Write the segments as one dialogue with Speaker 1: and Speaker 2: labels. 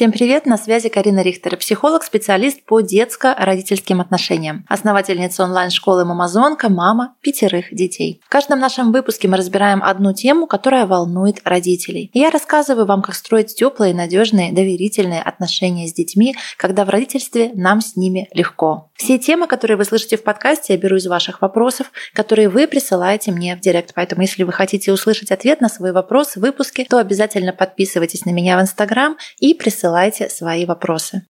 Speaker 1: Всем привет, на связи Карина Рихтер, психолог, специалист по детско-родительским отношениям, основательница онлайн-школы «Мамазонка», мама пятерых детей. В каждом нашем выпуске мы разбираем одну тему, которая волнует родителей. Я рассказываю вам, как строить теплые, надежные, доверительные отношения с детьми, когда в родительстве нам с ними легко. Все темы, которые вы слышите в подкасте, я беру из ваших вопросов, которые вы присылаете мне в директ. Поэтому, если вы хотите услышать ответ на свой вопрос в выпуске, то обязательно подписывайтесь на меня в Инстаграм и присылайте присылайте свои вопросы.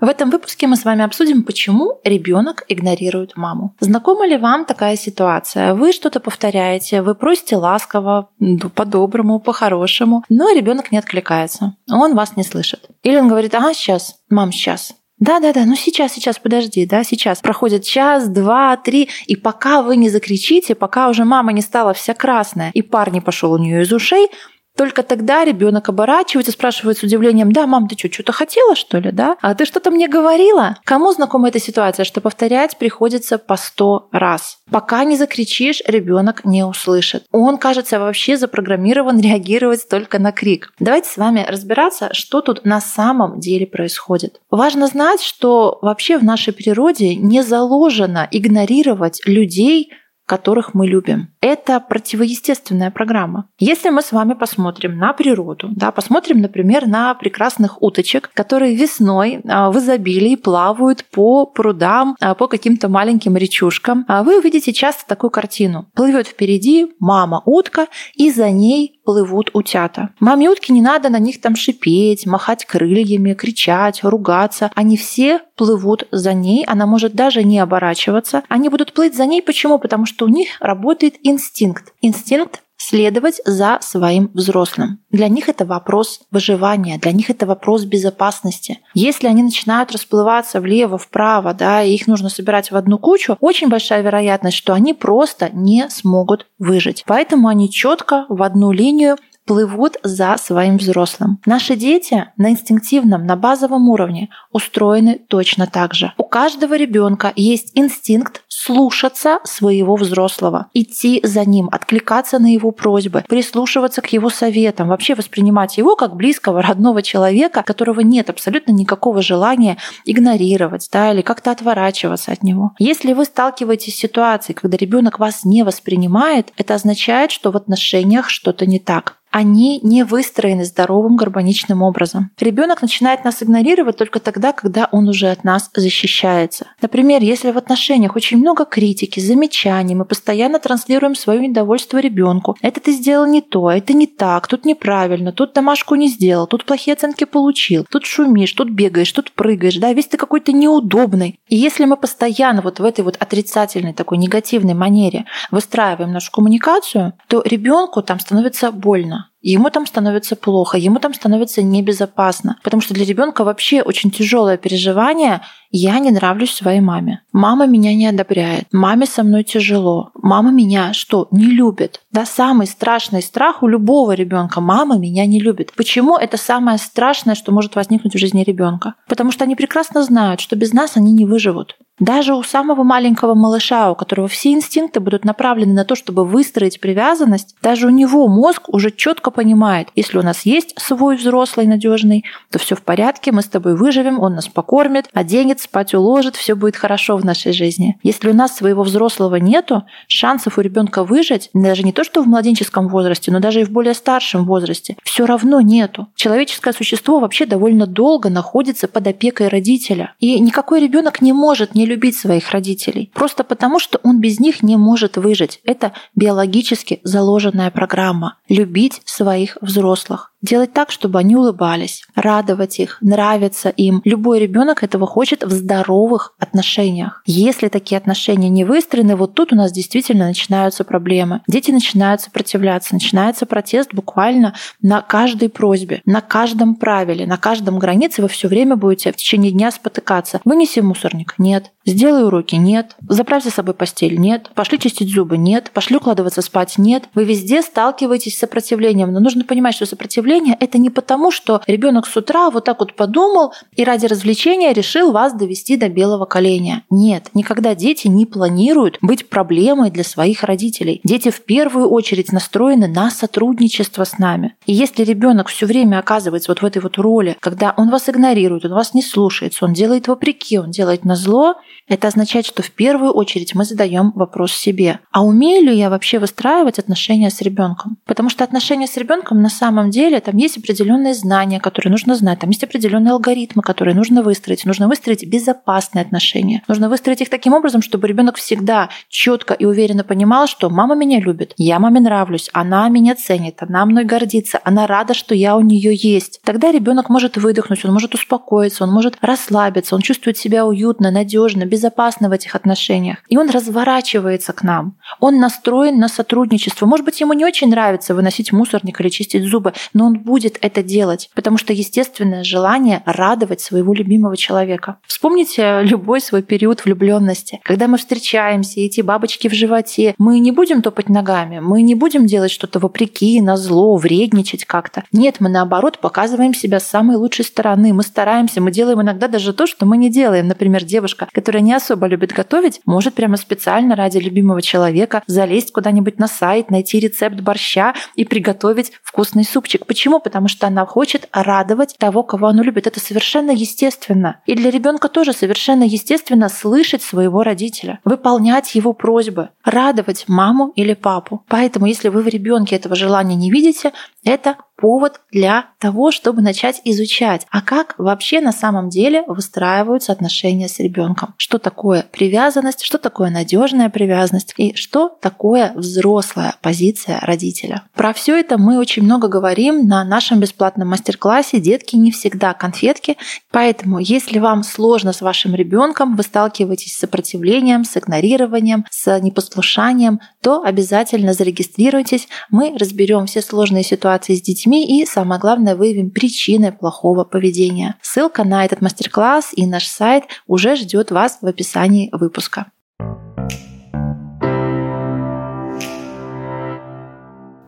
Speaker 1: В этом выпуске мы с вами обсудим, почему ребенок игнорирует маму. Знакома ли вам такая ситуация? Вы что-то повторяете, вы просите ласково, по-доброму, по-хорошему, но ребенок не откликается, он вас не слышит. Или он говорит, ага, сейчас, мам, сейчас. Да-да-да, ну сейчас, сейчас, подожди, да, сейчас. Проходит час, два, три, и пока вы не закричите, пока уже мама не стала вся красная, и пар не пошел у нее из ушей, только тогда ребенок оборачивается, спрашивает с удивлением, да, мам, ты что, что-то хотела, что ли, да? А ты что-то мне говорила? Кому знакома эта ситуация, что повторять приходится по сто раз? Пока не закричишь, ребенок не услышит. Он, кажется, вообще запрограммирован реагировать только на крик. Давайте с вами разбираться, что тут на самом деле происходит. Важно знать, что вообще в нашей природе не заложено игнорировать людей, которых мы любим. Это противоестественная программа. Если мы с вами посмотрим на природу, да, посмотрим, например, на прекрасных уточек, которые весной а, в изобилии плавают по прудам, а, по каким-то маленьким речушкам, а вы увидите часто такую картину. Плывет впереди мама утка, и за ней плывут утята. Маме утки не надо на них там шипеть, махать крыльями, кричать, ругаться. Они все плывут за ней, она может даже не оборачиваться. Они будут плыть за ней. Почему? Потому что у них работает инстинкт. Инстинкт следовать за своим взрослым. Для них это вопрос выживания, для них это вопрос безопасности. Если они начинают расплываться влево, вправо, да, и их нужно собирать в одну кучу, очень большая вероятность, что они просто не смогут выжить. Поэтому они четко в одну линию плывут за своим взрослым. Наши дети на инстинктивном, на базовом уровне устроены точно так же. У каждого ребенка есть инстинкт слушаться своего взрослого, идти за ним, откликаться на его просьбы, прислушиваться к его советам, вообще воспринимать его как близкого, родного человека, которого нет абсолютно никакого желания игнорировать да, или как-то отворачиваться от него. Если вы сталкиваетесь с ситуацией, когда ребенок вас не воспринимает, это означает, что в отношениях что-то не так они не выстроены здоровым гармоничным образом. Ребенок начинает нас игнорировать только тогда, когда он уже от нас защищается. Например, если в отношениях очень много критики, замечаний, мы постоянно транслируем свое недовольство ребенку. Это ты сделал не то, это не так, тут неправильно, тут домашку не сделал, тут плохие оценки получил, тут шумишь, тут бегаешь, тут прыгаешь, да, весь ты какой-то неудобный. И если мы постоянно вот в этой вот отрицательной такой негативной манере выстраиваем нашу коммуникацию, то ребенку там становится больно ему там становится плохо, ему там становится небезопасно. Потому что для ребенка вообще очень тяжелое переживание я не нравлюсь своей маме. Мама меня не одобряет. Маме со мной тяжело. Мама меня что, не любит? Да, самый страшный страх у любого ребенка. Мама меня не любит. Почему это самое страшное, что может возникнуть в жизни ребенка? Потому что они прекрасно знают, что без нас они не выживут. Даже у самого маленького малыша, у которого все инстинкты будут направлены на то, чтобы выстроить привязанность, даже у него мозг уже четко понимает, если у нас есть свой взрослый надежный, то все в порядке, мы с тобой выживем, он нас покормит, оденет, спать уложит, все будет хорошо в нашей жизни. Если у нас своего взрослого нету, шансов у ребенка выжить, даже не то, что в младенческом возрасте, но даже и в более старшем возрасте, все равно нету. Человеческое существо вообще довольно долго находится под опекой родителя. И никакой ребенок не может не не любить своих родителей. Просто потому, что он без них не может выжить. Это биологически заложенная программа. Любить своих взрослых. Делать так, чтобы они улыбались, радовать их, нравиться им. Любой ребенок этого хочет в здоровых отношениях. Если такие отношения не выстроены, вот тут у нас действительно начинаются проблемы. Дети начинают сопротивляться, начинается протест буквально на каждой просьбе, на каждом правиле, на каждом границе вы все время будете в течение дня спотыкаться. Вынеси мусорник? Нет. Сделай уроки? Нет. Заправь за собой постель? Нет. Пошли чистить зубы? Нет. Пошли укладываться спать? Нет. Вы везде сталкиваетесь с сопротивлением, но нужно понимать, что сопротивление сопротивления, это не потому, что ребенок с утра вот так вот подумал и ради развлечения решил вас довести до белого коленя. Нет, никогда дети не планируют быть проблемой для своих родителей. Дети в первую очередь настроены на сотрудничество с нами. И если ребенок все время оказывается вот в этой вот роли, когда он вас игнорирует, он вас не слушается, он делает вопреки, он делает на зло, это означает, что в первую очередь мы задаем вопрос себе. А умею ли я вообще выстраивать отношения с ребенком? Потому что отношения с ребенком на самом деле там есть определенные знания, которые нужно знать, там есть определенные алгоритмы, которые нужно выстроить. Нужно выстроить безопасные отношения. Нужно выстроить их таким образом, чтобы ребенок всегда четко и уверенно понимал, что мама меня любит, я маме нравлюсь, она меня ценит, она мной гордится, она рада, что я у нее есть. Тогда ребенок может выдохнуть, он может успокоиться, он может расслабиться, он чувствует себя уютно, надежно, безопасно в этих отношениях. И он разворачивается к нам. Он настроен на сотрудничество. Может быть, ему не очень нравится выносить мусорник или чистить зубы, но он будет это делать, потому что естественное желание радовать своего любимого человека. Вспомните любой свой период влюбленности, когда мы встречаемся, эти бабочки в животе, мы не будем топать ногами, мы не будем делать что-то вопреки, на зло, вредничать как-то. Нет, мы наоборот показываем себя с самой лучшей стороны. Мы стараемся, мы делаем иногда даже то, что мы не делаем. Например, девушка, которая не особо любит готовить, может прямо специально ради любимого человека залезть куда-нибудь на сайт, найти рецепт борща и приготовить вкусный супчик. Почему? Потому что она хочет радовать того, кого она любит. Это совершенно естественно. И для ребенка тоже совершенно естественно слышать своего родителя, выполнять его просьбы, радовать маму или папу. Поэтому, если вы в ребенке этого желания не видите, это повод для того, чтобы начать изучать, а как вообще на самом деле выстраиваются отношения с ребенком. Что такое привязанность, что такое надежная привязанность и что такое взрослая позиция родителя. Про все это мы очень много говорим на нашем бесплатном мастер-классе «Детки не всегда конфетки». Поэтому, если вам сложно с вашим ребенком, вы сталкиваетесь с сопротивлением, с игнорированием, с непослушанием, то обязательно зарегистрируйтесь. Мы разберем все сложные ситуации с детьми и, самое главное, выявим причины плохого поведения. Ссылка на этот мастер-класс и наш сайт уже ждет вас в описании выпуска.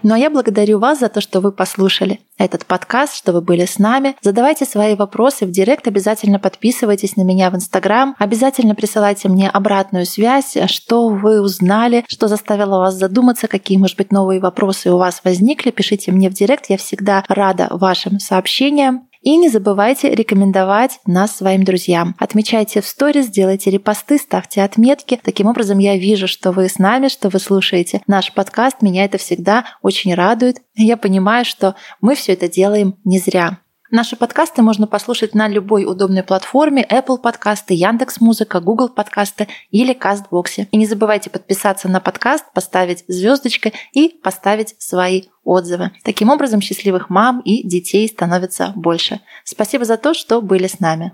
Speaker 1: Ну а я благодарю вас за то, что вы послушали этот подкаст, что вы были с нами. Задавайте свои вопросы в директ, обязательно подписывайтесь на меня в Инстаграм, обязательно присылайте мне обратную связь, что вы узнали, что заставило вас задуматься, какие, может быть, новые вопросы у вас возникли. Пишите мне в директ, я всегда рада вашим сообщениям. И не забывайте рекомендовать нас своим друзьям. Отмечайте в сторис, делайте репосты, ставьте отметки. Таким образом я вижу, что вы с нами, что вы слушаете наш подкаст. Меня это всегда очень радует. Я понимаю, что мы все это делаем не зря. Наши подкасты можно послушать на любой удобной платформе Apple подкасты, Яндекс Музыка, Google подкасты или Кастбоксе. И не забывайте подписаться на подкаст, поставить звездочкой и поставить свои отзывы. Таким образом, счастливых мам и детей становится больше. Спасибо за то, что были с нами.